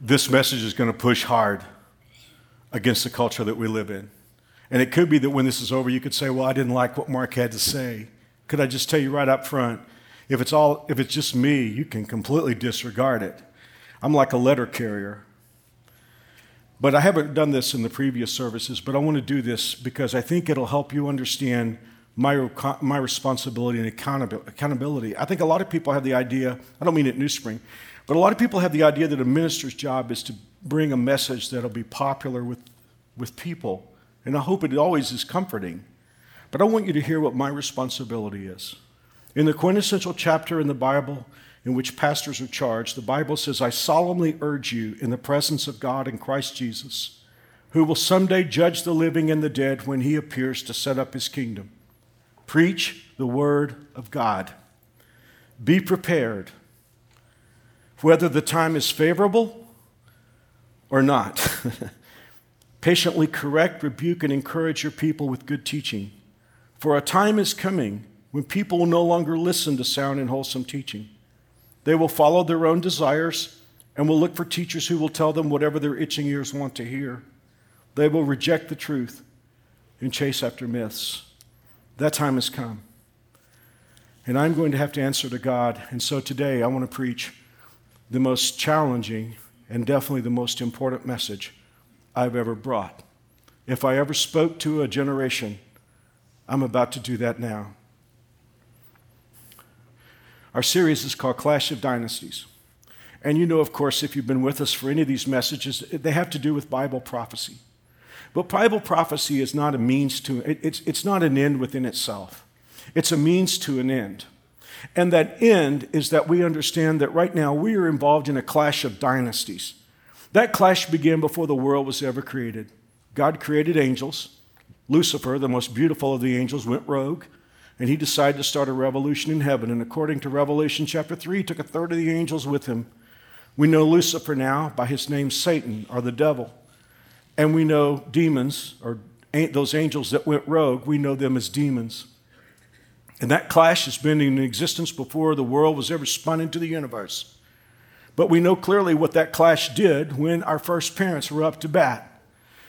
this message is going to push hard against the culture that we live in. And it could be that when this is over, you could say, Well, I didn't like what Mark had to say. Could I just tell you right up front? If it's, all, if it's just me, you can completely disregard it. I'm like a letter carrier. But I haven't done this in the previous services, but I want to do this because I think it'll help you understand my, my responsibility and accountability. I think a lot of people have the idea, I don't mean at New Spring, but a lot of people have the idea that a minister's job is to bring a message that'll be popular with, with people. And I hope it always is comforting. But I want you to hear what my responsibility is. In the quintessential chapter in the Bible in which pastors are charged, the Bible says, I solemnly urge you in the presence of God and Christ Jesus, who will someday judge the living and the dead when he appears to set up his kingdom. Preach the word of God. Be prepared whether the time is favorable or not. Patiently correct, rebuke, and encourage your people with good teaching. For a time is coming when people will no longer listen to sound and wholesome teaching. They will follow their own desires and will look for teachers who will tell them whatever their itching ears want to hear. They will reject the truth and chase after myths. That time has come. And I'm going to have to answer to God. And so today I want to preach the most challenging and definitely the most important message I've ever brought. If I ever spoke to a generation, I'm about to do that now. Our series is called Clash of Dynasties. And you know, of course, if you've been with us for any of these messages, they have to do with Bible prophecy. But Bible prophecy is not a means to, it's, it's not an end within itself, it's a means to an end. And that end is that we understand that right now we are involved in a clash of dynasties. That clash began before the world was ever created. God created angels. Lucifer, the most beautiful of the angels, went rogue, and he decided to start a revolution in heaven. And according to Revelation chapter 3, he took a third of the angels with him. We know Lucifer now by his name Satan, or the devil. And we know demons, or those angels that went rogue, we know them as demons. And that clash has been in existence before the world was ever spun into the universe. But we know clearly what that clash did when our first parents were up to bat.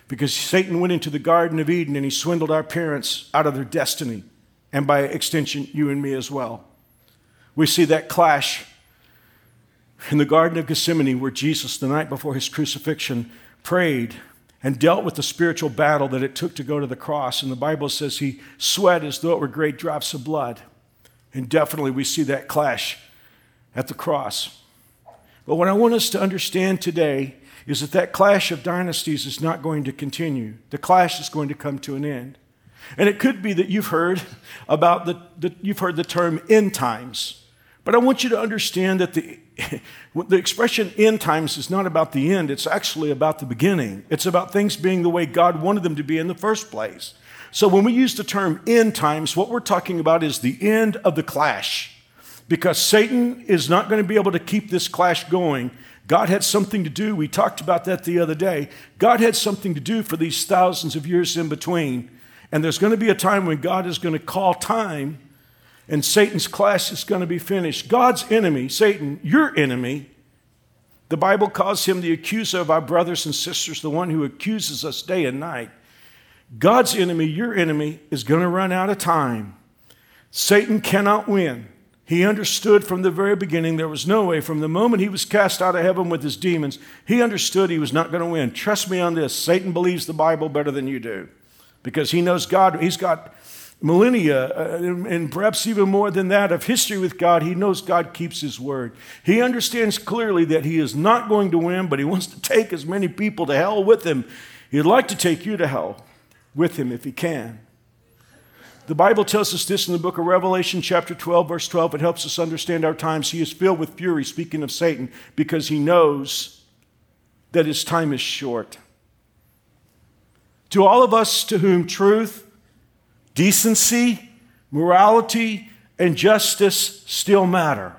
Because Satan went into the Garden of Eden and he swindled our parents out of their destiny, and by extension, you and me as well. We see that clash in the Garden of Gethsemane, where Jesus, the night before his crucifixion, prayed and dealt with the spiritual battle that it took to go to the cross. And the Bible says he sweat as though it were great drops of blood. And definitely we see that clash at the cross. But what I want us to understand today is that that clash of dynasties is not going to continue. The clash is going to come to an end. And it could be that you've heard about the, the you've heard the term end times. But I want you to understand that the the expression end times is not about the end, it's actually about the beginning. It's about things being the way God wanted them to be in the first place. So when we use the term end times, what we're talking about is the end of the clash. Because Satan is not going to be able to keep this clash going. God had something to do. We talked about that the other day. God had something to do for these thousands of years in between. And there's going to be a time when God is going to call time and Satan's class is going to be finished. God's enemy, Satan, your enemy, the Bible calls him the accuser of our brothers and sisters, the one who accuses us day and night. God's enemy, your enemy, is going to run out of time. Satan cannot win. He understood from the very beginning there was no way. From the moment he was cast out of heaven with his demons, he understood he was not going to win. Trust me on this Satan believes the Bible better than you do because he knows God. He's got millennia, uh, and perhaps even more than that, of history with God, he knows God keeps his word. He understands clearly that he is not going to win, but he wants to take as many people to hell with him. He'd like to take you to hell with him if he can. The Bible tells us this in the book of Revelation, chapter 12, verse 12. It helps us understand our times. He is filled with fury, speaking of Satan, because he knows that his time is short. To all of us to whom truth, decency, morality, and justice still matter,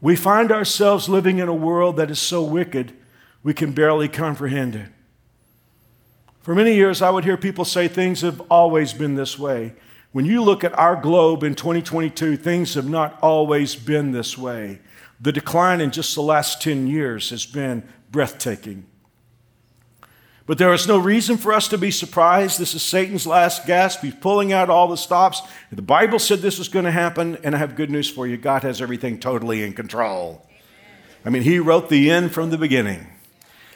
we find ourselves living in a world that is so wicked we can barely comprehend it. For many years, I would hear people say things have always been this way. When you look at our globe in 2022, things have not always been this way. The decline in just the last 10 years has been breathtaking. But there is no reason for us to be surprised. This is Satan's last gasp. He's pulling out all the stops. The Bible said this was going to happen, and I have good news for you God has everything totally in control. I mean, He wrote the end from the beginning.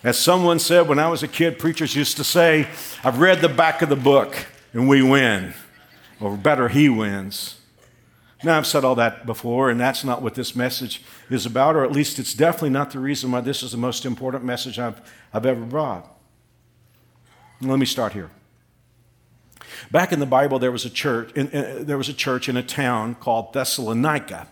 As someone said when I was a kid, preachers used to say, I've read the back of the book and we win. Or better, He wins. Now, I've said all that before, and that's not what this message is about, or at least it's definitely not the reason why this is the most important message I've, I've ever brought. Let me start here. Back in the Bible, there was a church. In, in, there was a church in a town called Thessalonica,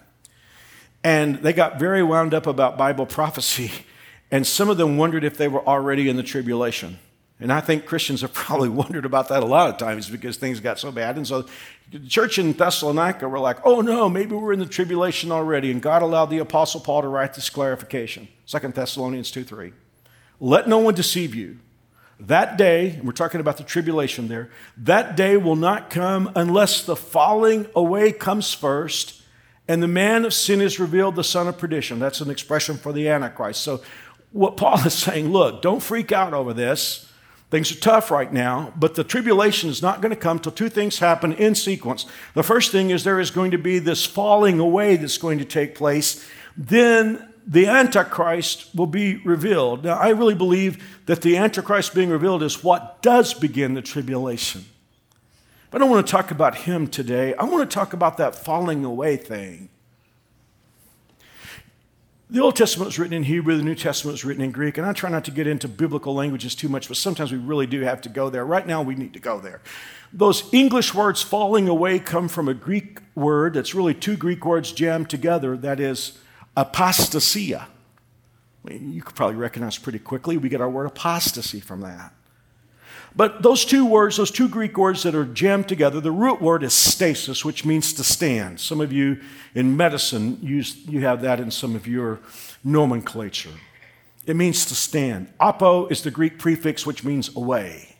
and they got very wound up about Bible prophecy, and some of them wondered if they were already in the tribulation. And I think Christians have probably wondered about that a lot of times because things got so bad. And so the church in Thessalonica were like, oh no, maybe we're in the tribulation already. And God allowed the Apostle Paul to write this clarification. 2 Thessalonians 2 3. Let no one deceive you. That day, we're talking about the tribulation there, that day will not come unless the falling away comes first and the man of sin is revealed, the son of perdition. That's an expression for the Antichrist. So, what Paul is saying, look, don't freak out over this. Things are tough right now, but the tribulation is not going to come till two things happen in sequence. The first thing is there is going to be this falling away that's going to take place. Then the Antichrist will be revealed. Now, I really believe that the Antichrist being revealed is what does begin the tribulation. But I don't want to talk about him today. I want to talk about that falling away thing. The Old Testament was written in Hebrew, the New Testament was written in Greek, and I try not to get into biblical languages too much, but sometimes we really do have to go there. Right now, we need to go there. Those English words falling away come from a Greek word that's really two Greek words jammed together that is, apostasia. You could probably recognize pretty quickly. We get our word apostasy from that. But those two words, those two Greek words that are jammed together, the root word is stasis, which means to stand. Some of you in medicine use you have that in some of your nomenclature. It means to stand. Apo is the Greek prefix which means away.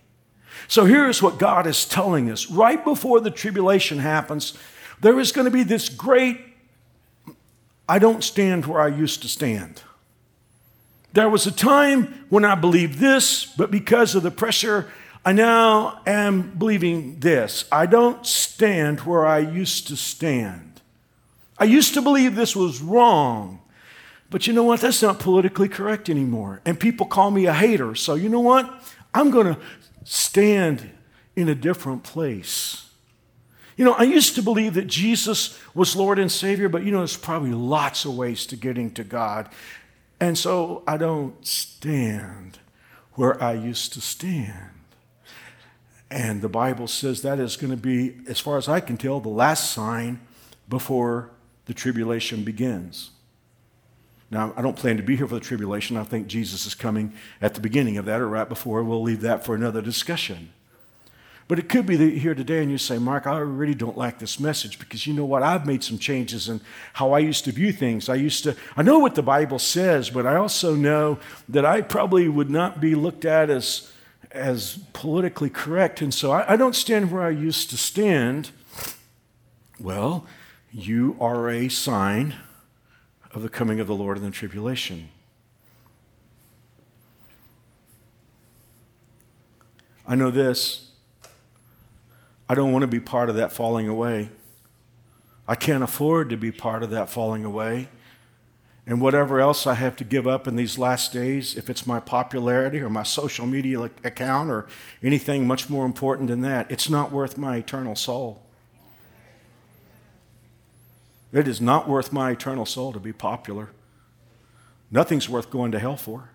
So here's what God is telling us. Right before the tribulation happens, there is going to be this great I don't stand where I used to stand. There was a time when I believed this, but because of the pressure, I now am believing this. I don't stand where I used to stand. I used to believe this was wrong, but you know what? That's not politically correct anymore. And people call me a hater. So you know what? I'm going to stand in a different place. You know, I used to believe that Jesus was Lord and Savior, but you know, there's probably lots of ways to getting to God. And so I don't stand where I used to stand. And the Bible says that is going to be, as far as I can tell, the last sign before the tribulation begins. Now, I don't plan to be here for the tribulation. I think Jesus is coming at the beginning of that or right before. We'll leave that for another discussion. But it could be here today and you say, Mark, I really don't like this message because you know what? I've made some changes in how I used to view things. I used to, I know what the Bible says, but I also know that I probably would not be looked at as, as politically correct. And so I, I don't stand where I used to stand. Well, you are a sign of the coming of the Lord in the tribulation. I know this I don't want to be part of that falling away. I can't afford to be part of that falling away. And whatever else I have to give up in these last days, if it's my popularity or my social media account or anything much more important than that, it's not worth my eternal soul. It is not worth my eternal soul to be popular. Nothing's worth going to hell for.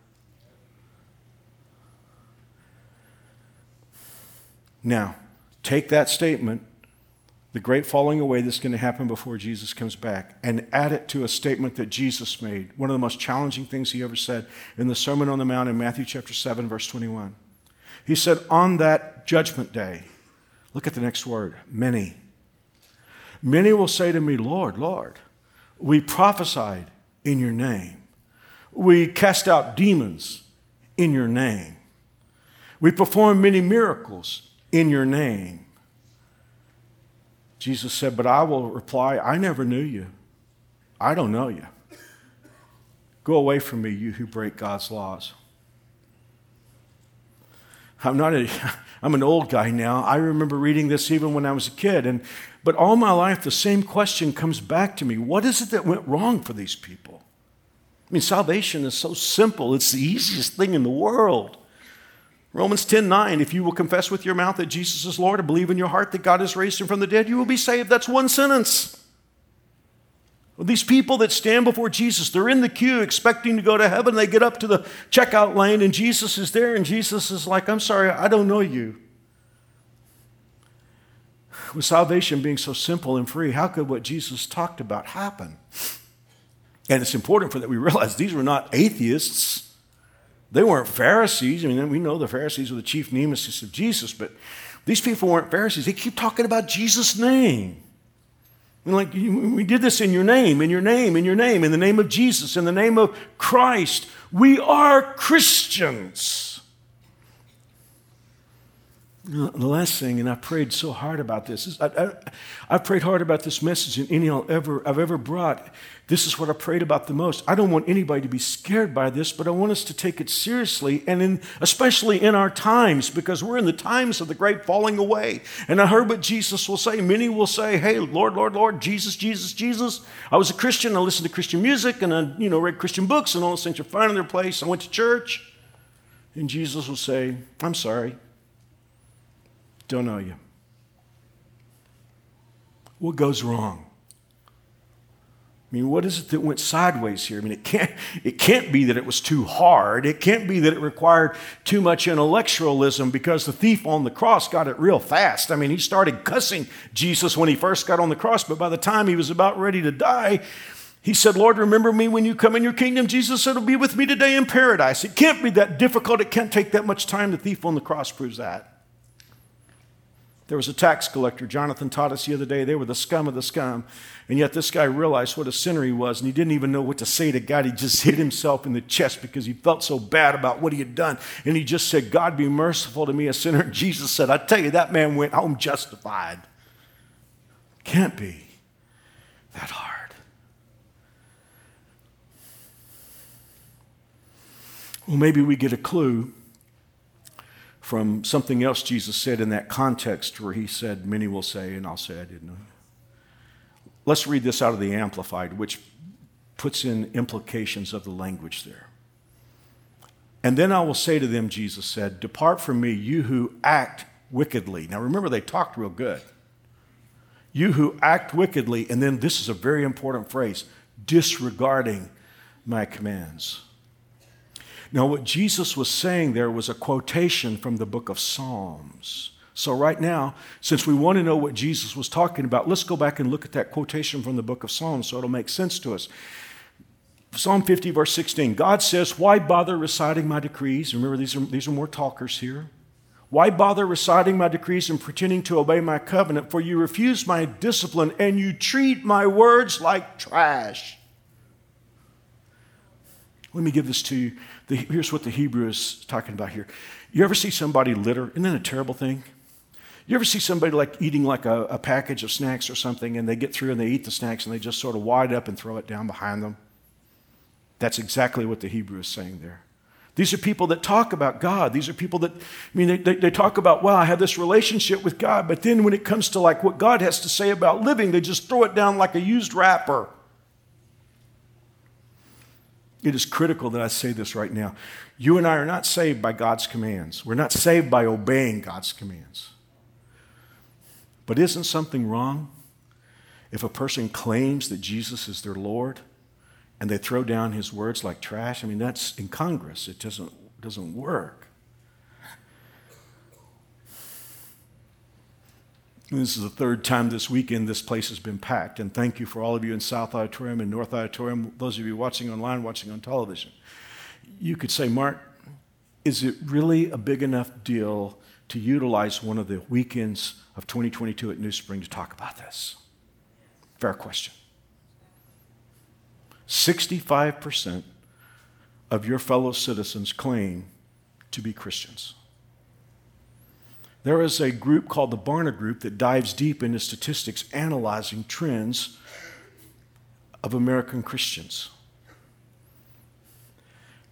Now, take that statement the great falling away that's going to happen before Jesus comes back, and add it to a statement that Jesus made, one of the most challenging things he ever said in the Sermon on the Mount in Matthew chapter 7, verse 21. He said, On that judgment day, look at the next word, many. Many will say to me, Lord, Lord, we prophesied in your name. We cast out demons in your name. We performed many miracles in your name. Jesus said, But I will reply, I never knew you. I don't know you. Go away from me, you who break God's laws. I'm not a, I'm an old guy now. I remember reading this even when I was a kid. And, but all my life, the same question comes back to me What is it that went wrong for these people? I mean, salvation is so simple, it's the easiest thing in the world. Romans 10 9, if you will confess with your mouth that Jesus is Lord and believe in your heart that God has raised him from the dead, you will be saved. That's one sentence. These people that stand before Jesus, they're in the queue expecting to go to heaven. They get up to the checkout lane, and Jesus is there, and Jesus is like, I'm sorry, I don't know you. With salvation being so simple and free, how could what Jesus talked about happen? And it's important for that we realize these were not atheists. They weren't Pharisees. I mean, we know the Pharisees were the chief nemesis of Jesus, but these people weren't Pharisees. They keep talking about Jesus' name. And like, we did this in your name, in your name, in your name, in the name of Jesus, in the name of Christ. We are Christians. The last thing, and I prayed so hard about this, is I, I, I prayed hard about this message and any I'll ever, I've ever brought. This is what I prayed about the most. I don't want anybody to be scared by this, but I want us to take it seriously, and in, especially in our times, because we're in the times of the great falling away. And I heard what Jesus will say. Many will say, "Hey, Lord, Lord, Lord, Jesus, Jesus, Jesus." I was a Christian. I listened to Christian music, and I, you know, read Christian books, and all those things are finding their place. I went to church, and Jesus will say, "I'm sorry." Don't know you. What goes wrong? I mean, what is it that went sideways here? I mean, it can't, it can't be that it was too hard. It can't be that it required too much intellectualism because the thief on the cross got it real fast. I mean, he started cussing Jesus when he first got on the cross, but by the time he was about ready to die, he said, Lord, remember me when you come in your kingdom. Jesus said, It'll be with me today in paradise. It can't be that difficult. It can't take that much time. The thief on the cross proves that. There was a tax collector. Jonathan taught us the other day they were the scum of the scum. And yet this guy realized what a sinner he was, and he didn't even know what to say to God. He just hit himself in the chest because he felt so bad about what he had done. And he just said, God, be merciful to me, a sinner. And Jesus said, I tell you, that man went home justified. Can't be that hard. Well, maybe we get a clue from something else Jesus said in that context where he said, Many will say, and I'll say I didn't know. Let's read this out of the Amplified, which puts in implications of the language there. And then I will say to them, Jesus said, Depart from me, you who act wickedly. Now remember, they talked real good. You who act wickedly, and then this is a very important phrase disregarding my commands. Now, what Jesus was saying there was a quotation from the book of Psalms. So, right now, since we want to know what Jesus was talking about, let's go back and look at that quotation from the book of Psalms so it'll make sense to us. Psalm 50, verse 16 God says, Why bother reciting my decrees? Remember, these are, these are more talkers here. Why bother reciting my decrees and pretending to obey my covenant? For you refuse my discipline and you treat my words like trash. Let me give this to you. The, here's what the Hebrew is talking about here. You ever see somebody litter? Isn't that a terrible thing? You ever see somebody like eating like a, a, package of snacks or something and they get through and they eat the snacks and they just sort of wide up and throw it down behind them? That's exactly what the Hebrew is saying there. These are people that talk about God. These are people that, I mean, they, they, they talk about, wow, I have this relationship with God. But then when it comes to like what God has to say about living, they just throw it down like a used wrapper. It is critical that I say this right now. You and I are not saved by God's commands. We're not saved by obeying God's commands. But isn't something wrong if a person claims that Jesus is their Lord and they throw down his words like trash? I mean, that's incongruous. It doesn't, doesn't work. This is the third time this weekend this place has been packed. And thank you for all of you in South Auditorium and North Auditorium, those of you watching online, watching on television. You could say, Mark, is it really a big enough deal to utilize one of the weekends of 2022 at New Spring to talk about this? Fair question. 65% of your fellow citizens claim to be Christians. There is a group called the Barna Group that dives deep into statistics analyzing trends of American Christians.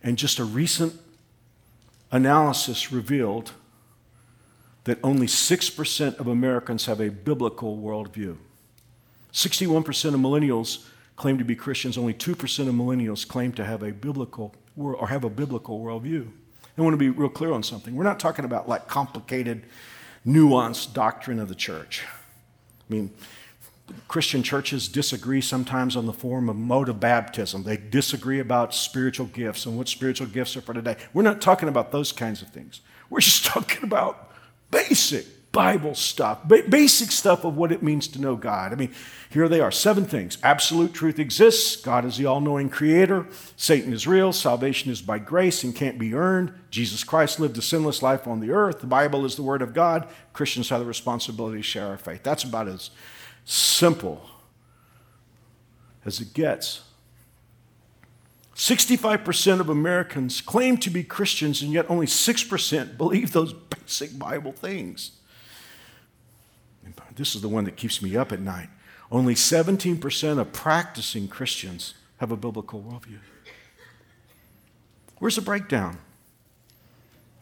And just a recent analysis revealed that only 6% of Americans have a biblical worldview. 61% of millennials claim to be Christians, only 2% of millennials claim to have a biblical or have a biblical worldview. I want to be real clear on something. We're not talking about like complicated, nuanced doctrine of the church. I mean, Christian churches disagree sometimes on the form of mode of baptism. They disagree about spiritual gifts and what spiritual gifts are for today. We're not talking about those kinds of things. We're just talking about basic Bible stuff, basic stuff of what it means to know God. I mean, here they are seven things. Absolute truth exists. God is the all knowing creator. Satan is real. Salvation is by grace and can't be earned. Jesus Christ lived a sinless life on the earth. The Bible is the Word of God. Christians have the responsibility to share our faith. That's about as simple as it gets. 65% of Americans claim to be Christians, and yet only 6% believe those basic Bible things. This is the one that keeps me up at night. Only 17% of practicing Christians have a biblical worldview. Where's the breakdown?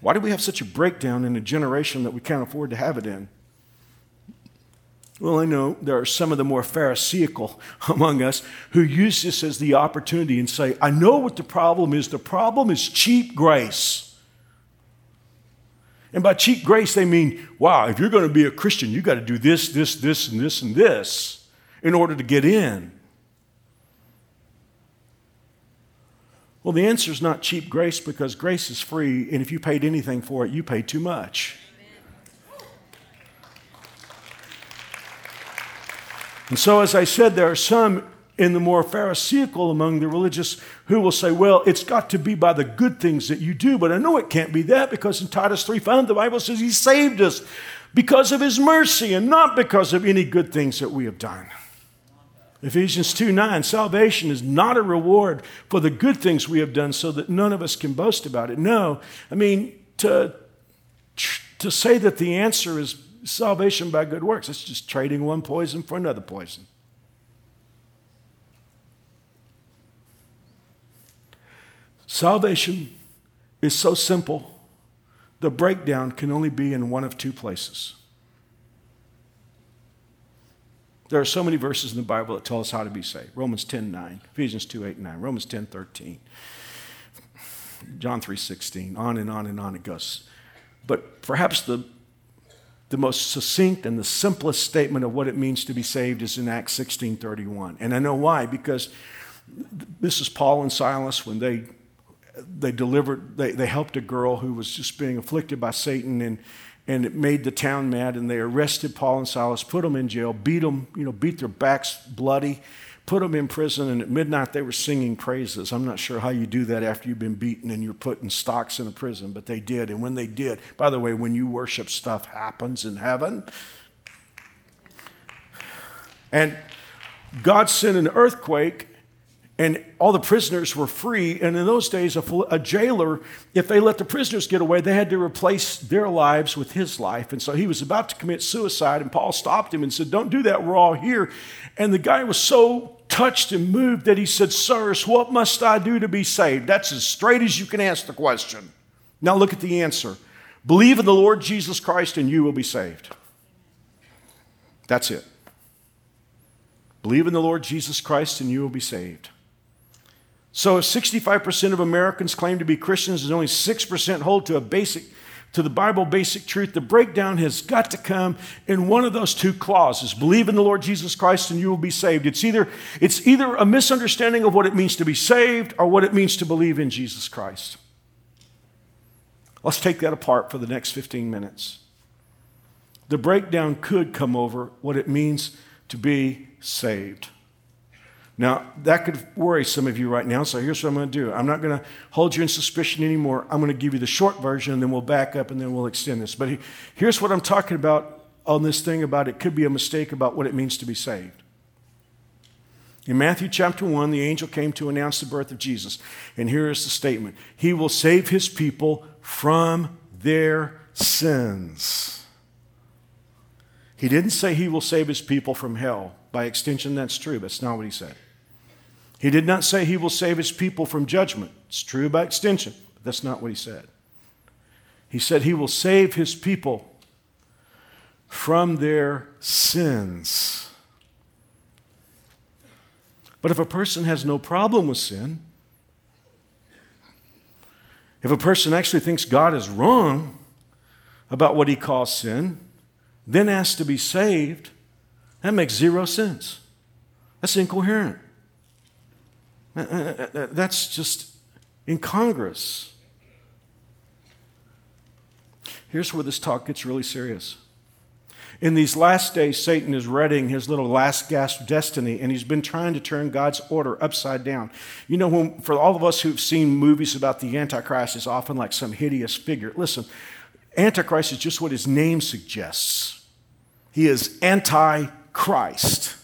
Why do we have such a breakdown in a generation that we can't afford to have it in? Well, I know there are some of the more Pharisaical among us who use this as the opportunity and say, I know what the problem is. The problem is cheap grace. And by cheap grace, they mean, wow, if you're going to be a Christian, you've got to do this, this, this, and this, and this in order to get in. Well, the answer is not cheap grace because grace is free, and if you paid anything for it, you paid too much. And so, as I said, there are some in the more Pharisaical among the religious who will say, well, it's got to be by the good things that you do. But I know it can't be that because in Titus 3 5, the Bible says he saved us because of his mercy and not because of any good things that we have done. Ephesians 2 9, salvation is not a reward for the good things we have done so that none of us can boast about it. No, I mean, to, to say that the answer is salvation by good works, it's just trading one poison for another poison. Salvation is so simple, the breakdown can only be in one of two places. There are so many verses in the Bible that tell us how to be saved. Romans 10 9, Ephesians 2 8 9, Romans 10 13, John 3 16, on and on and on it goes. But perhaps the, the most succinct and the simplest statement of what it means to be saved is in Acts 16 31. And I know why, because this is Paul and Silas when they they delivered, they, they helped a girl who was just being afflicted by Satan and, and it made the town mad and they arrested Paul and Silas, put them in jail, beat them, you know, beat their backs bloody, put them in prison and at midnight they were singing praises. I'm not sure how you do that after you've been beaten and you're put in stocks in a prison, but they did. And when they did, by the way, when you worship, stuff happens in heaven. And God sent an earthquake and all the prisoners were free. And in those days, a, a, jailer, if they let the prisoners get away, they had to replace their lives with his life. And so he was about to commit suicide, and Paul stopped him and said, Don't do that, we're all here. And the guy was so touched and moved that he said, Sirs, what must I do to be saved? That's as straight as you can ask the question. Now look at the answer believe in the Lord Jesus Christ, and you will be saved. That's it. Believe in the Lord Jesus Christ, and you will be saved. So if 65% of Americans claim to be Christians and only 6% hold to a basic to the Bible basic truth, the breakdown has got to come in one of those two clauses. Believe in the Lord Jesus Christ and you will be saved. It's either, it's either a misunderstanding of what it means to be saved or what it means to believe in Jesus Christ. Let's take that apart for the next 15 minutes. the breakdown could come over what it means to be saved. Now, that could worry some of you right now, so here's what I'm going to do. I'm not going to hold you in suspicion anymore. I'm going to give you the short version, and then we'll back up and then we'll extend this. But here's what I'm talking about on this thing about it could be a mistake about what it means to be saved. In Matthew chapter 1, the angel came to announce the birth of Jesus. And here is the statement He will save his people from their sins. He didn't say he will save his people from hell. By extension, that's true. That's not what he said. He did not say he will save his people from judgment. It's true by extension, but that's not what he said. He said he will save his people from their sins. But if a person has no problem with sin, if a person actually thinks God is wrong about what he calls sin, then asks to be saved, that makes zero sense. That's incoherent. That's just incongruous. Here's where this talk gets really serious. In these last days, Satan is readying his little last gasp destiny, and he's been trying to turn God's order upside down. You know, when, for all of us who've seen movies about the Antichrist, it's often like some hideous figure. Listen, Antichrist is just what his name suggests. He is anti Christ.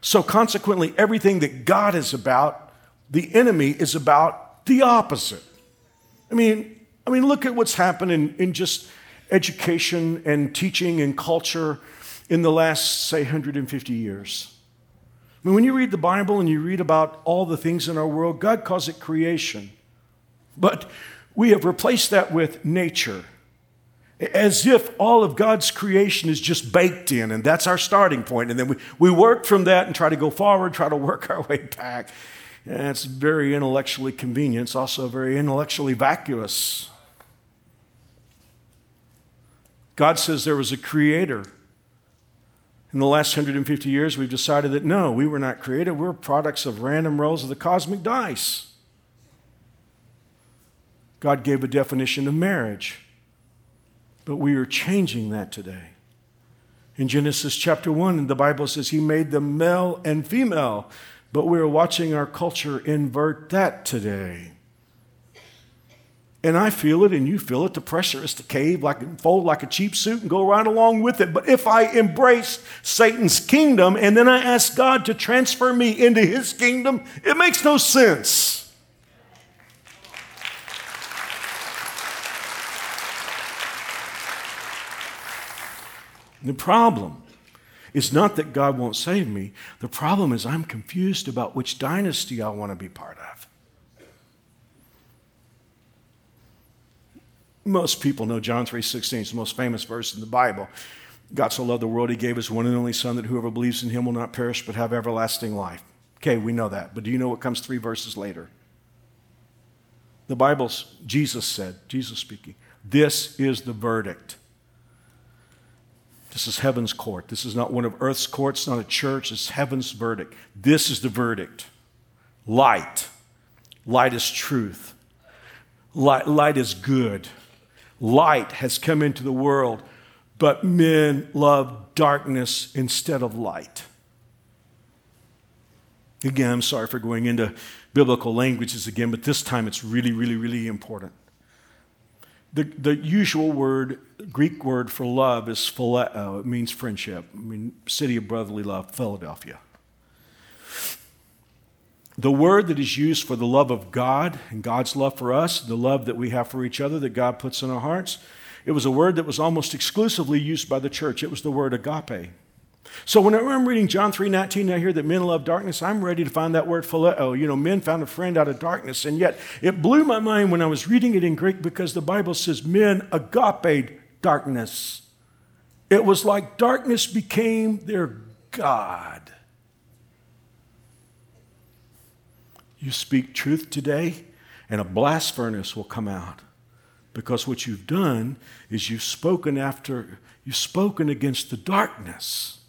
So, consequently, everything that God is about, the enemy is about the opposite. I mean, I mean, look at what's happened in, in just education and teaching and culture in the last, say, 150 years. I mean, when you read the Bible and you read about all the things in our world, God calls it creation. But we have replaced that with nature, as if all of God's creation is just baked in, and that's our starting point. And then we, we work from that and try to go forward, try to work our way back. And it's very intellectually convenient, it's also very intellectually vacuous. God says there was a creator. In the last 150 years, we've decided that no, we were not created. We're products of random rolls of the cosmic dice. God gave a definition of marriage, but we are changing that today. In Genesis chapter 1, the Bible says he made them male and female, but we're watching our culture invert that today. And I feel it and you feel it. The pressure is to cave, like fold like a cheap suit and go right along with it. But if I embrace Satan's kingdom and then I ask God to transfer me into his kingdom, it makes no sense. The problem is not that God won't save me. The problem is I'm confused about which dynasty I want to be part of. Most people know John 3:16. It's the most famous verse in the Bible. God so loved the world, he gave his one and only Son that whoever believes in him will not perish but have everlasting life. Okay, we know that. But do you know what comes three verses later? The Bible's, Jesus said, Jesus speaking, this is the verdict. This is heaven's court. This is not one of earth's courts, not a church. It's heaven's verdict. This is the verdict. Light. Light is truth. Light, light is good light has come into the world, but men love darkness instead of light. Again, I'm sorry for going into biblical languages again, but this time it's really, really, really important. The, the usual word, Greek word for love is phileo. Uh, it means friendship. I mean, city of brotherly love, Philadelphia. The word that is used for the love of God and God's love for us, the love that we have for each other that God puts in our hearts, it was a word that was almost exclusively used by the church. It was the word agape. So whenever I'm reading John 3:19, I hear that men love darkness, I'm ready to find that word phileo. You know, men found a friend out of darkness. And yet it blew my mind when I was reading it in Greek because the Bible says men agape darkness. It was like darkness became their God. You speak truth today, and a blast furnace will come out. Because what you've done is you've spoken after, you've spoken against the darkness.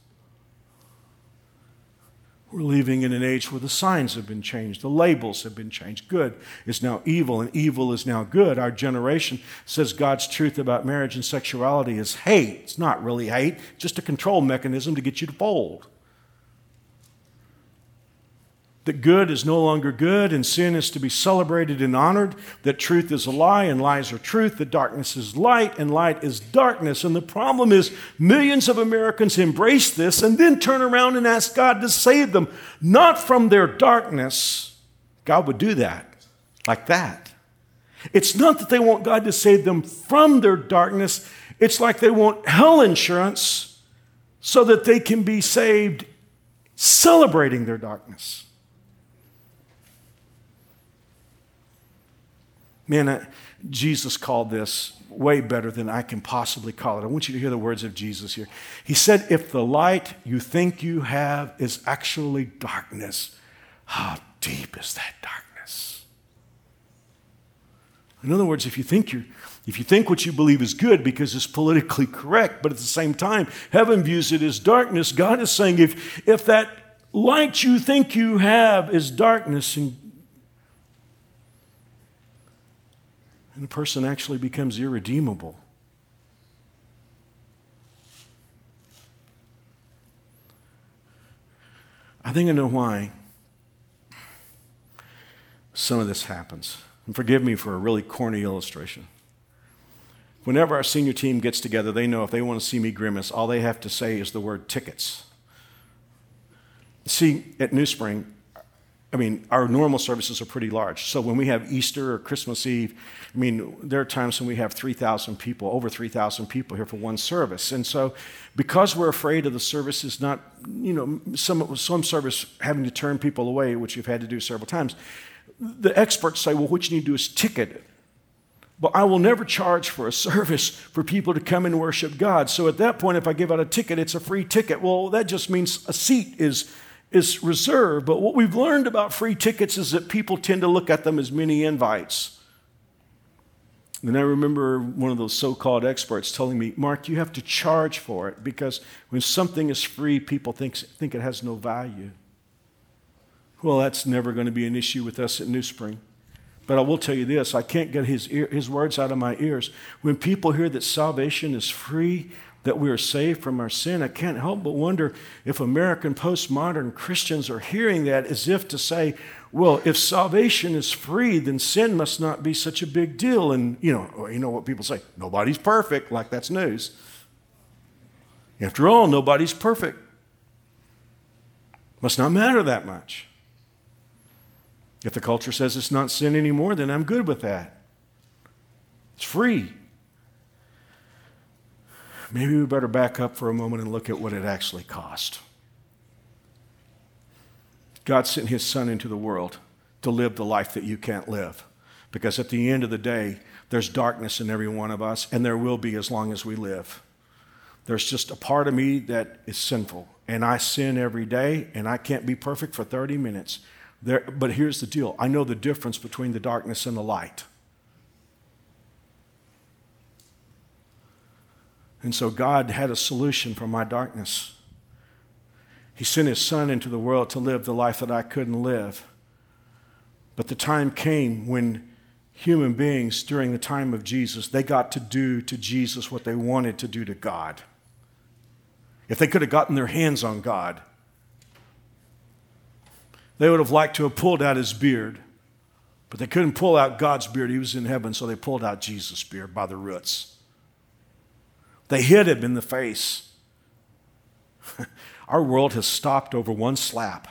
We're living in an age where the signs have been changed, the labels have been changed. Good is now evil, and evil is now good. Our generation says God's truth about marriage and sexuality is hate. It's not really hate, just a control mechanism to get you to fold that good is no longer good and sin is to be celebrated and honored, that truth is a lie and lies are truth, that darkness is light and light is darkness. And the problem is, millions of Americans embrace this and then turn around and ask God to save them, not from their darkness. God would do that, like that. It's not that they want God to save them from their darkness, it's like they want hell insurance so that they can be saved celebrating their darkness. Man, Jesus called this way better than I can possibly call it. I want you to hear the words of Jesus here. He said, If the light you think you have is actually darkness, how deep is that darkness? In other words, if you think you're if you think what you believe is good because it's politically correct, but at the same time, heaven views it as darkness, God is saying if, if that light you think you have is darkness and and the person actually becomes irredeemable. I think I know why some of this happens. And forgive me for a really corny illustration. Whenever our senior team gets together, they know if they want to see me grimace, all they have to say is the word tickets. See, at New Spring, I mean, our normal services are pretty large. So when we have Easter or Christmas Eve, I mean, there are times when we have 3,000 people, over 3,000 people here for one service. And so because we're afraid of the services not, you know, some, some service having to turn people away, which you've had to do several times, the experts say, well, what you need to do is ticket it. But I will never charge for a service for people to come and worship God. So at that point, if I give out a ticket, it's a free ticket. Well, that just means a seat is is reserved. But what we've learned about free tickets is that people tend to look at them as mini invites. And I remember one of those so called experts telling me, Mark, you have to charge for it because when something is free, people think, think it has no value. Well, that's never going to be an issue with us at New Spring. But I will tell you this I can't get his, ear, his words out of my ears. When people hear that salvation is free, that we are saved from our sin, I can't help but wonder if American postmodern Christians are hearing that as if to say, well, if salvation is free, then sin must not be such a big deal. And you know, you know what people say, nobody's perfect, like that's news. After all, nobody's perfect. Must not matter that much. If the culture says it's not sin anymore, then I'm good with that. It's free maybe we better back up for a moment and look at what it actually cost. God sent his son into the world to live the life that you can't live. Because at the end of the day, there's darkness in every one of us, and there will be as long as we live. There's just a part of me that is sinful, and I sin every day, and I can't be perfect for 30 minutes. There, but here's the deal I know the difference between the darkness and the light. And so God had a solution for my darkness. He sent his son into the world to live the life that I couldn't live. But the time came when human beings during the time of Jesus, they got to do to Jesus what they wanted to do to God. If they could have gotten their hands on God, they would have liked to have pulled out his beard. But they couldn't pull out God's beard. He was in heaven, so they pulled out Jesus' beard by the roots. They hit him in the face. Our world has stopped over one slap.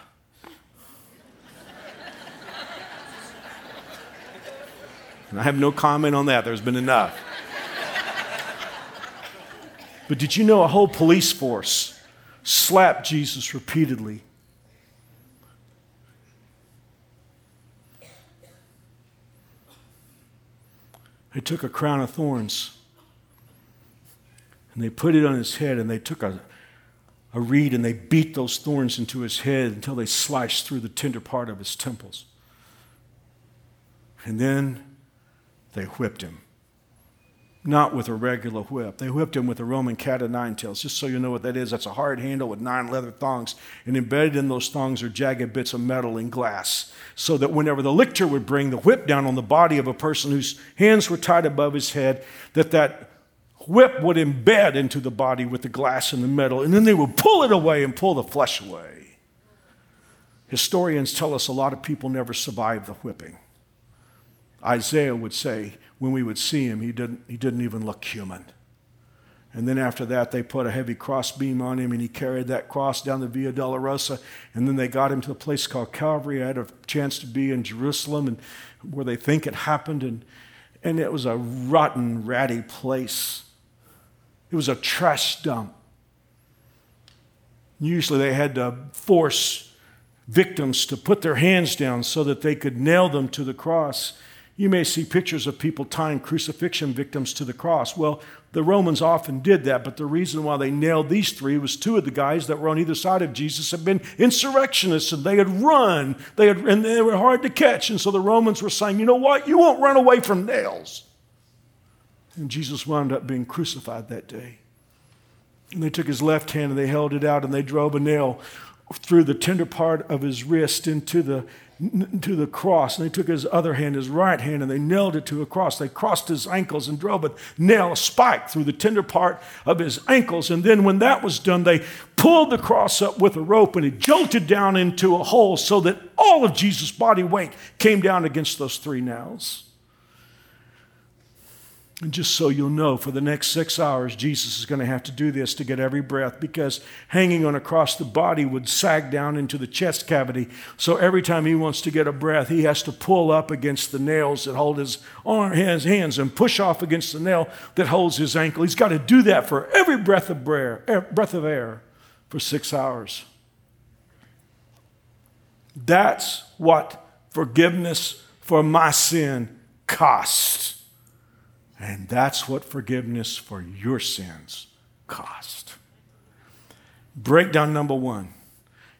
And I have no comment on that. There's been enough. But did you know a whole police force slapped Jesus repeatedly? They took a crown of thorns and they put it on his head, and they took a, a reed and they beat those thorns into his head until they sliced through the tender part of his temples. And then they whipped him not with a regular whip. They whipped him with a Roman cat o' nine tails. Just so you know what that is, that's a hard handle with nine leather thongs. And embedded in those thongs are jagged bits of metal and glass. So that whenever the lictor would bring the whip down on the body of a person whose hands were tied above his head, that that whip would embed into the body with the glass and the metal. And then they would pull it away and pull the flesh away. Historians tell us a lot of people never survived the whipping. Isaiah would say, when we would see him, he didn't, he didn't even look human. And then after that, they put a heavy crossbeam on him, and he carried that cross down the Via Dolorosa. And then they got him to a place called Calvary. I had a chance to be in Jerusalem, and where they think it happened, and, and it was a rotten, ratty place. It was a trash dump. Usually, they had to force victims to put their hands down so that they could nail them to the cross. You may see pictures of people tying crucifixion victims to the cross. Well, the Romans often did that, but the reason why they nailed these three was two of the guys that were on either side of Jesus had been insurrectionists and they had run, they had, and they were hard to catch. And so the Romans were saying, you know what? You won't run away from nails. And Jesus wound up being crucified that day. And they took his left hand and they held it out and they drove a nail through the tender part of his wrist into the to the cross. And they took his other hand, his right hand, and they nailed it to a cross. They crossed his ankles and drove a nail, a spike through the tender part of his ankles. And then when that was done, they pulled the cross up with a rope and it jolted down into a hole so that all of Jesus' body weight came down against those three nails. And just so you'll know, for the next six hours, Jesus is going to have to do this to get every breath because hanging on across the body would sag down into the chest cavity. So every time he wants to get a breath, he has to pull up against the nails that hold his hands, hands and push off against the nail that holds his ankle. He's got to do that for every breath of air, er, breath of air for six hours. That's what forgiveness for my sin costs. And that's what forgiveness for your sins cost. Breakdown number one.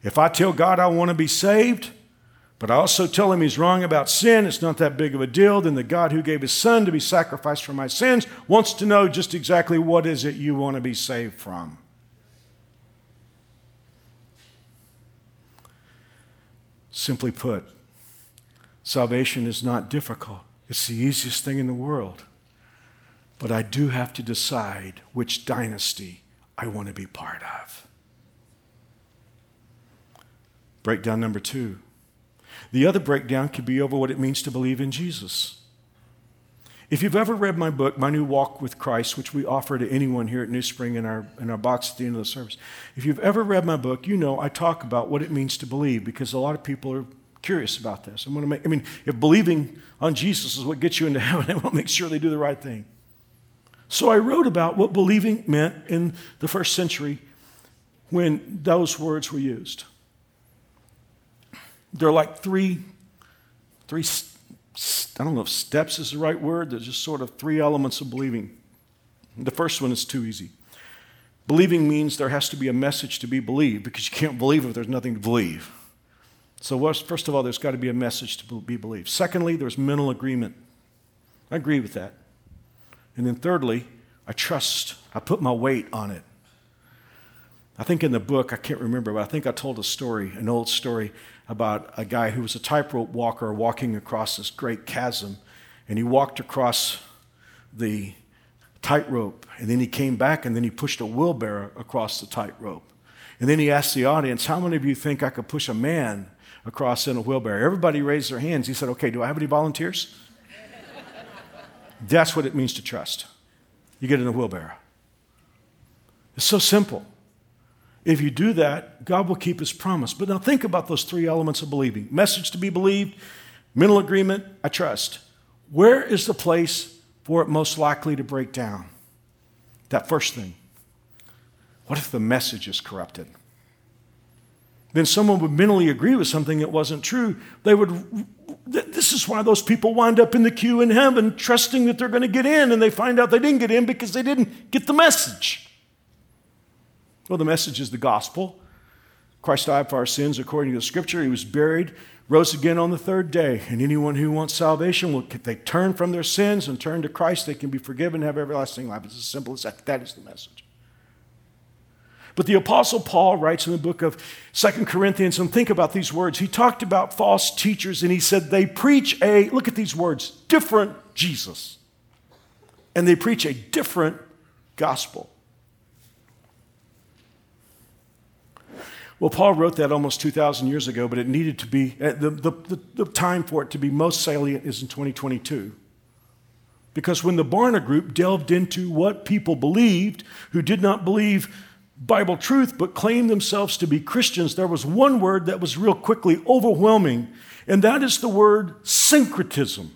If I tell God I want to be saved, but I also tell him he's wrong about sin, it's not that big of a deal, then the God who gave his son to be sacrificed for my sins wants to know just exactly what is it you want to be saved from. Simply put, salvation is not difficult. It's the easiest thing in the world. But I do have to decide which dynasty I want to be part of. Breakdown number two. The other breakdown could be over what it means to believe in Jesus. If you've ever read my book, My New Walk with Christ, which we offer to anyone here at New Spring in our, in our box at the end of the service, if you've ever read my book, you know I talk about what it means to believe because a lot of people are curious about this. I'm going to make, I mean, if believing on Jesus is what gets you into heaven, I want to make sure they do the right thing. So I wrote about what believing meant in the first century when those words were used. There are like three, three, I don't know if steps is the right word, there's just sort of three elements of believing. The first one is too easy. Believing means there has to be a message to be believed because you can't believe if there's nothing to believe. So, first of all, there's got to be a message to be believed. Secondly, there's mental agreement. I agree with that. And then thirdly, I trust, I put my weight on it. I think in the book, I can't remember, but I think I told a story, an old story about a guy who was a tightrope walker walking across this great chasm. And he walked across the tightrope, and then he came back, and then he pushed a wheelbarrow across the tightrope. And then he asked the audience, How many of you think I could push a man across in a wheelbarrow? Everybody raised their hands. He said, Okay, do I have any volunteers? That's what it means to trust. You get in a wheelbarrow. It's so simple. If you do that, God will keep his promise. But now think about those three elements of believing message to be believed, mental agreement, I trust. Where is the place for it most likely to break down? That first thing. What if the message is corrupted? Then someone would mentally agree with something that wasn't true. They would this is why those people wind up in the queue in heaven, trusting that they're going to get in, and they find out they didn't get in because they didn't get the message. Well, the message is the gospel. Christ died for our sins according to the scripture. He was buried, rose again on the third day. And anyone who wants salvation, will, if they turn from their sins and turn to Christ, they can be forgiven and have everlasting life. It's as simple as that. That is the message. But the Apostle Paul writes in the book of Second Corinthians, and think about these words. He talked about false teachers, and he said they preach a, look at these words, different Jesus. And they preach a different gospel. Well, Paul wrote that almost 2,000 years ago, but it needed to be, uh, the, the, the, the time for it to be most salient is in 2022. Because when the Barna group delved into what people believed who did not believe Bible truth but claimed themselves to be Christians, there was one word that was real quickly overwhelming, and that is the word syncretism.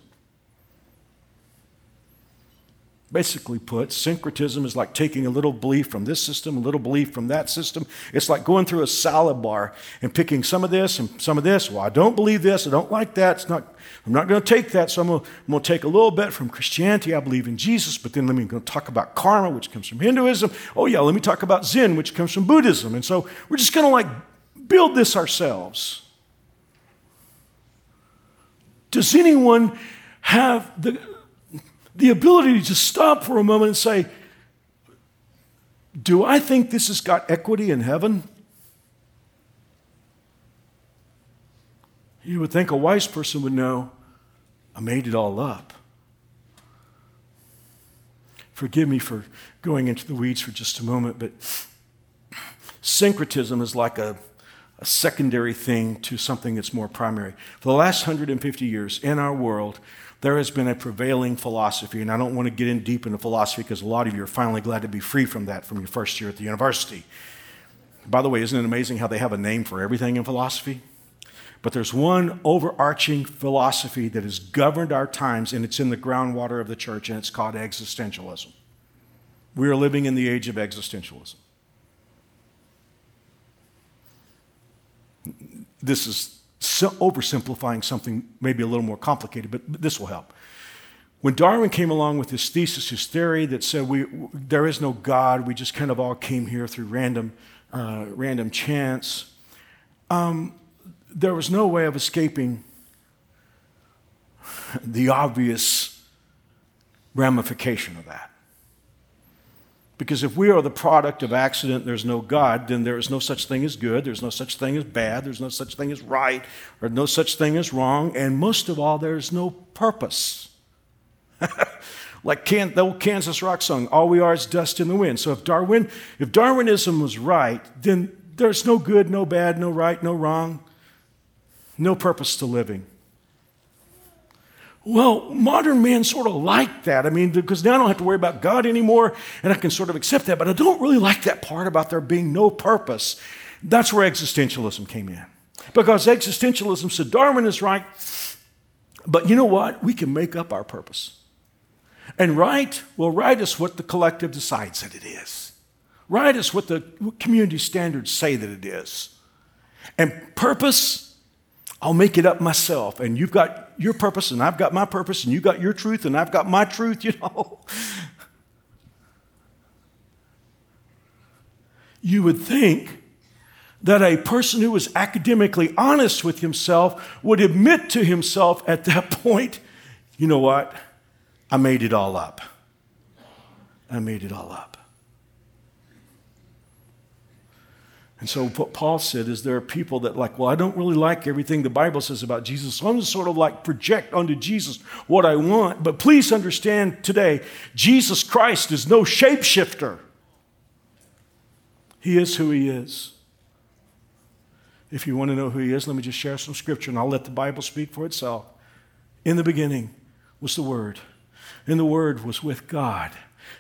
Basically put, syncretism is like taking a little belief from this system, a little belief from that system. It's like going through a salad bar and picking some of this and some of this. Well, I don't believe this. I don't like that. It's not, I'm not going to take that. So I'm going, to, I'm going to take a little bit from Christianity. I believe in Jesus, but then let me go talk about karma, which comes from Hinduism. Oh, yeah, let me talk about Zen, which comes from Buddhism. And so we're just going to like build this ourselves. Does anyone have the the ability to stop for a moment and say, Do I think this has got equity in heaven? You would think a wise person would know, I made it all up. Forgive me for going into the weeds for just a moment, but syncretism is like a, a secondary thing to something that's more primary. For the last 150 years in our world, there has been a prevailing philosophy, and I don't want to get in deep into philosophy because a lot of you are finally glad to be free from that from your first year at the university. By the way, isn't it amazing how they have a name for everything in philosophy? But there's one overarching philosophy that has governed our times, and it's in the groundwater of the church, and it's called existentialism. We are living in the age of existentialism. This is oversimplifying something maybe a little more complicated, but this will help. When Darwin came along with his thesis, his theory that said we, there is no God, we just kind of all came here through random, uh, random chance, um, there was no way of escaping the obvious ramification of that. Because if we are the product of accident, there's no God, then there is no such thing as good, there's no such thing as bad, there's no such thing as right, or no such thing as wrong, and most of all, there's no purpose. like Can- the old Kansas rock song, all we are is dust in the wind. So if Darwin, if Darwinism was right, then there's no good, no bad, no right, no wrong, no purpose to living. Well, modern man sort of like that. I mean, because now I don't have to worry about God anymore, and I can sort of accept that. But I don't really like that part about there being no purpose. That's where existentialism came in. Because existentialism said Darwin is right, but you know what? We can make up our purpose. And right, well, right is what the collective decides that it is. Right is what the community standards say that it is. And purpose, I'll make it up myself. And you've got your purpose and I've got my purpose and you've got your truth and I've got my truth, you know. you would think that a person who was academically honest with himself would admit to himself at that point, you know what? I made it all up. I made it all up. And so what Paul said is there are people that like, well, I don't really like everything the Bible says about Jesus. So I'm sort of like project onto Jesus what I want. But please understand today, Jesus Christ is no shapeshifter. He is who he is. If you want to know who he is, let me just share some scripture and I'll let the Bible speak for itself. In the beginning was the Word, and the Word was with God,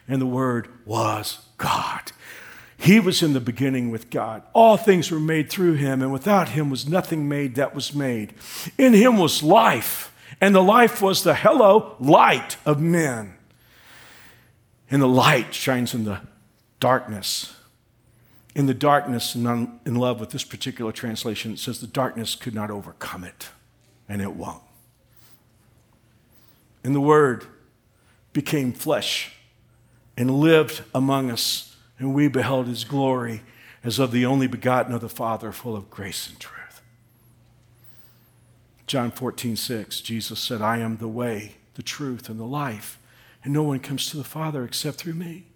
and the Word was God. He was in the beginning with God. All things were made through him, and without him was nothing made that was made. In him was life, and the life was the hello light of men. And the light shines in the darkness. In the darkness, and I'm in love with this particular translation, it says the darkness could not overcome it, and it won't. And the Word became flesh and lived among us and we beheld his glory as of the only begotten of the Father, full of grace and truth. John 14, 6, Jesus said, I am the way, the truth, and the life, and no one comes to the Father except through me.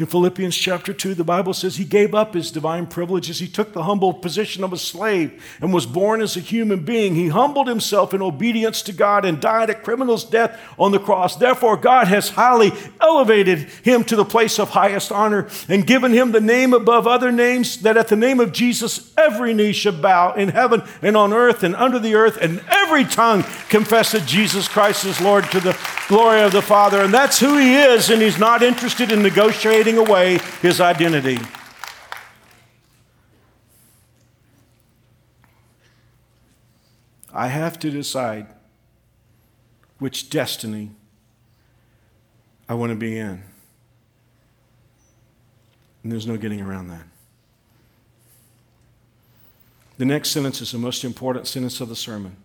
In Philippians chapter 2, the Bible says he gave up his divine privileges. He took the humble position of a slave and was born as a human being. He humbled himself in obedience to God and died a criminal's death on the cross. Therefore, God has highly elevated him to the place of highest honor and given him the name above other names, that at the name of Jesus every knee should bow in heaven and on earth and under the earth, and every tongue confess that Jesus Christ is Lord to the glory of the Father. And that's who he is, and he's not interested in negotiating away his identity. I have to decide which destiny I want to be in. And there's no getting around that. The next sentence is the most important sentence of the sermon.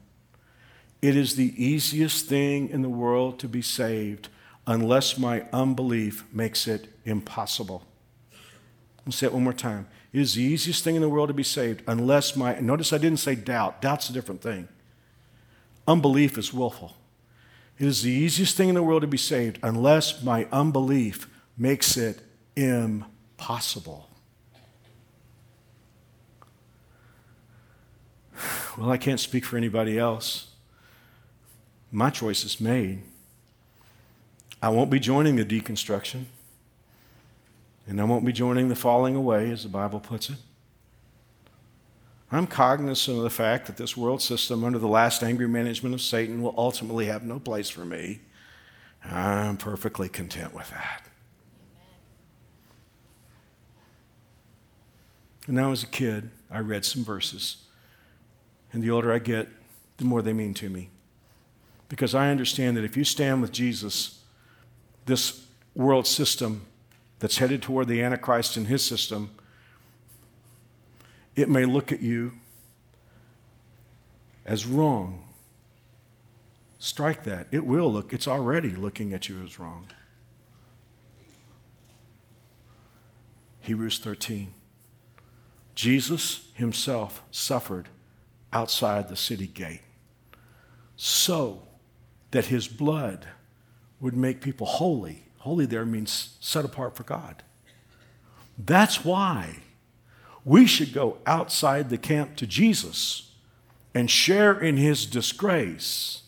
It is the easiest thing in the world to be saved unless my unbelief makes it impossible. I'll say it one more time. It is the easiest thing in the world to be saved unless my, notice I didn't say doubt. Doubt's a different thing. Unbelief is willful. It is the easiest thing in the world to be saved unless my unbelief makes it impossible. Well, I can't speak for anybody else. My choice is made. I won't be joining the deconstruction, and I won't be joining the falling away, as the Bible puts it. I'm cognizant of the fact that this world system, under the last angry management of Satan, will ultimately have no place for me. I'm perfectly content with that. And now, as a kid, I read some verses. And the older I get, the more they mean to me. Because I understand that if you stand with Jesus, this world system that's headed toward the Antichrist and his system, it may look at you as wrong. Strike that. It will look, it's already looking at you as wrong. Hebrews 13. Jesus himself suffered outside the city gate so that his blood would make people holy. Holy there means set apart for God. That's why we should go outside the camp to Jesus and share in his disgrace.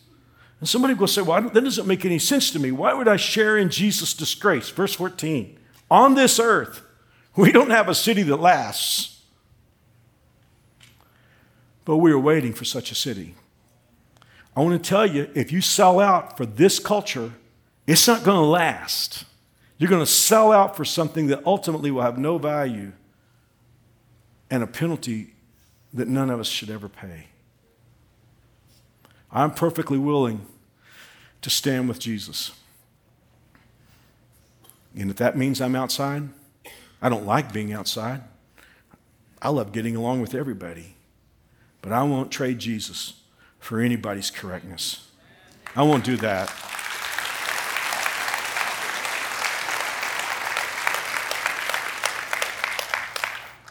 And somebody will say, well, that doesn't make any sense to me. Why would I share in Jesus' disgrace? Verse 14. On this earth, we don't have a city that lasts, but we are waiting for such a city. I want to tell you if you sell out for this culture, it's not going to last. You're going to sell out for something that ultimately will have no value and a penalty that none of us should ever pay. I'm perfectly willing to stand with Jesus. And if that means I'm outside, I don't like being outside. I love getting along with everybody. But I won't trade Jesus for anybody's correctness. I won't do that.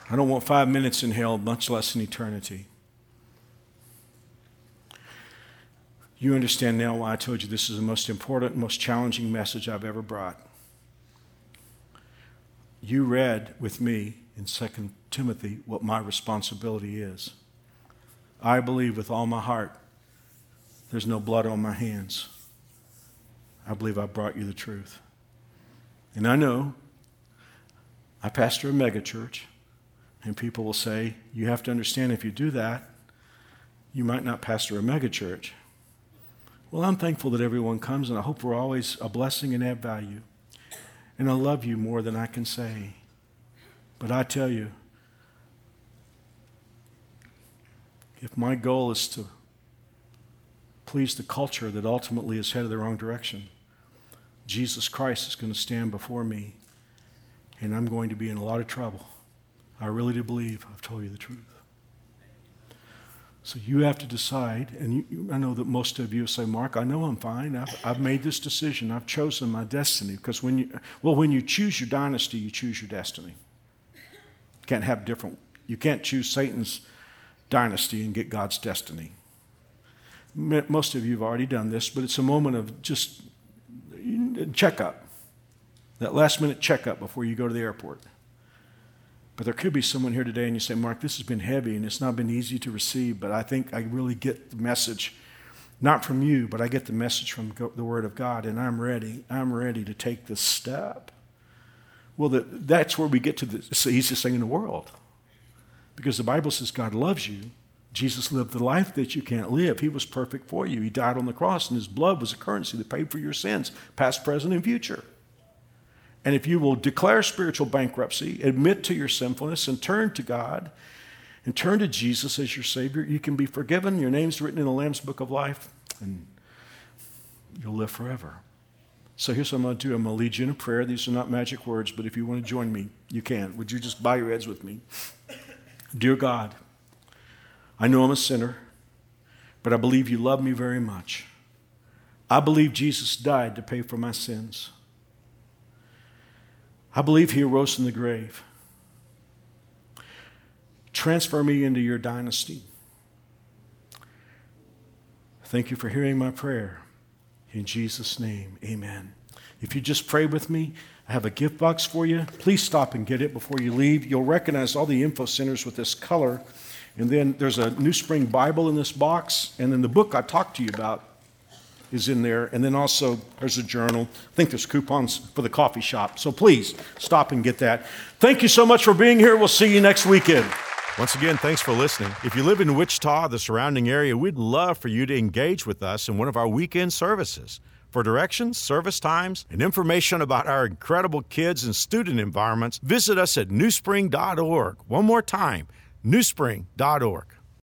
I don't want five minutes in hell, much less an eternity. You understand now why I told you this is the most important, most challenging message I've ever brought. You read with me in 2 Timothy what my responsibility is. I believe with all my heart there's no blood on my hands. I believe I brought you the truth. And I know I pastor a megachurch. And people will say, you have to understand if you do that, you might not pastor a megachurch. Well, I'm thankful that everyone comes, and I hope we're always a blessing and add value. And I love you more than I can say. But I tell you, if my goal is to please the culture that ultimately is headed the wrong direction, Jesus Christ is going to stand before me, and I'm going to be in a lot of trouble. I really do believe I've told you the truth. So you have to decide, and you, I know that most of you say, Mark, I know I'm fine. I've, I've made this decision. I've chosen my destiny. Because when you, well, when you choose your dynasty, you choose your destiny. You can't have different, you can't choose Satan's dynasty and get God's destiny. most of you have already done this, but it's a moment of just checkup, that last minute checkup before you go to the airport. But there could be someone here today and you say, Mark, this has been heavy and it's not been easy to receive, but I think I really get the message, not from you, but I get the message from the Word of God, and I'm ready. I'm ready to take this step. Well, the, that's where we get to the, the easiest thing in the world. Because the Bible says God loves you. Jesus lived the life that you can't live. He was perfect for you. He died on the cross, and his blood was a currency that paid for your sins, past, present, and future. And if you will declare spiritual bankruptcy, admit to your sinfulness, and turn to God, and turn to Jesus as your Savior, you can be forgiven. Your name's written in the Lamb's Book of Life, and you'll live forever. So here's what I'm going to do I'm going to lead you in a prayer. These are not magic words, but if you want to join me, you can. Would you just bow your heads with me? Dear God, I know I'm a sinner, but I believe you love me very much. I believe Jesus died to pay for my sins. I believe he arose from the grave. Transfer me into your dynasty. Thank you for hearing my prayer. In Jesus' name, amen. If you just pray with me, I have a gift box for you. Please stop and get it before you leave. You'll recognize all the info centers with this color. And then there's a New Spring Bible in this box. And then the book I talked to you about is in there. And then also there's a journal. I think there's coupons for the coffee shop. So please stop and get that. Thank you so much for being here. We'll see you next weekend. Once again, thanks for listening. If you live in Wichita, the surrounding area, we'd love for you to engage with us in one of our weekend services. For directions, service times, and information about our incredible kids and student environments, visit us at newspring.org. One more time, newspring.org.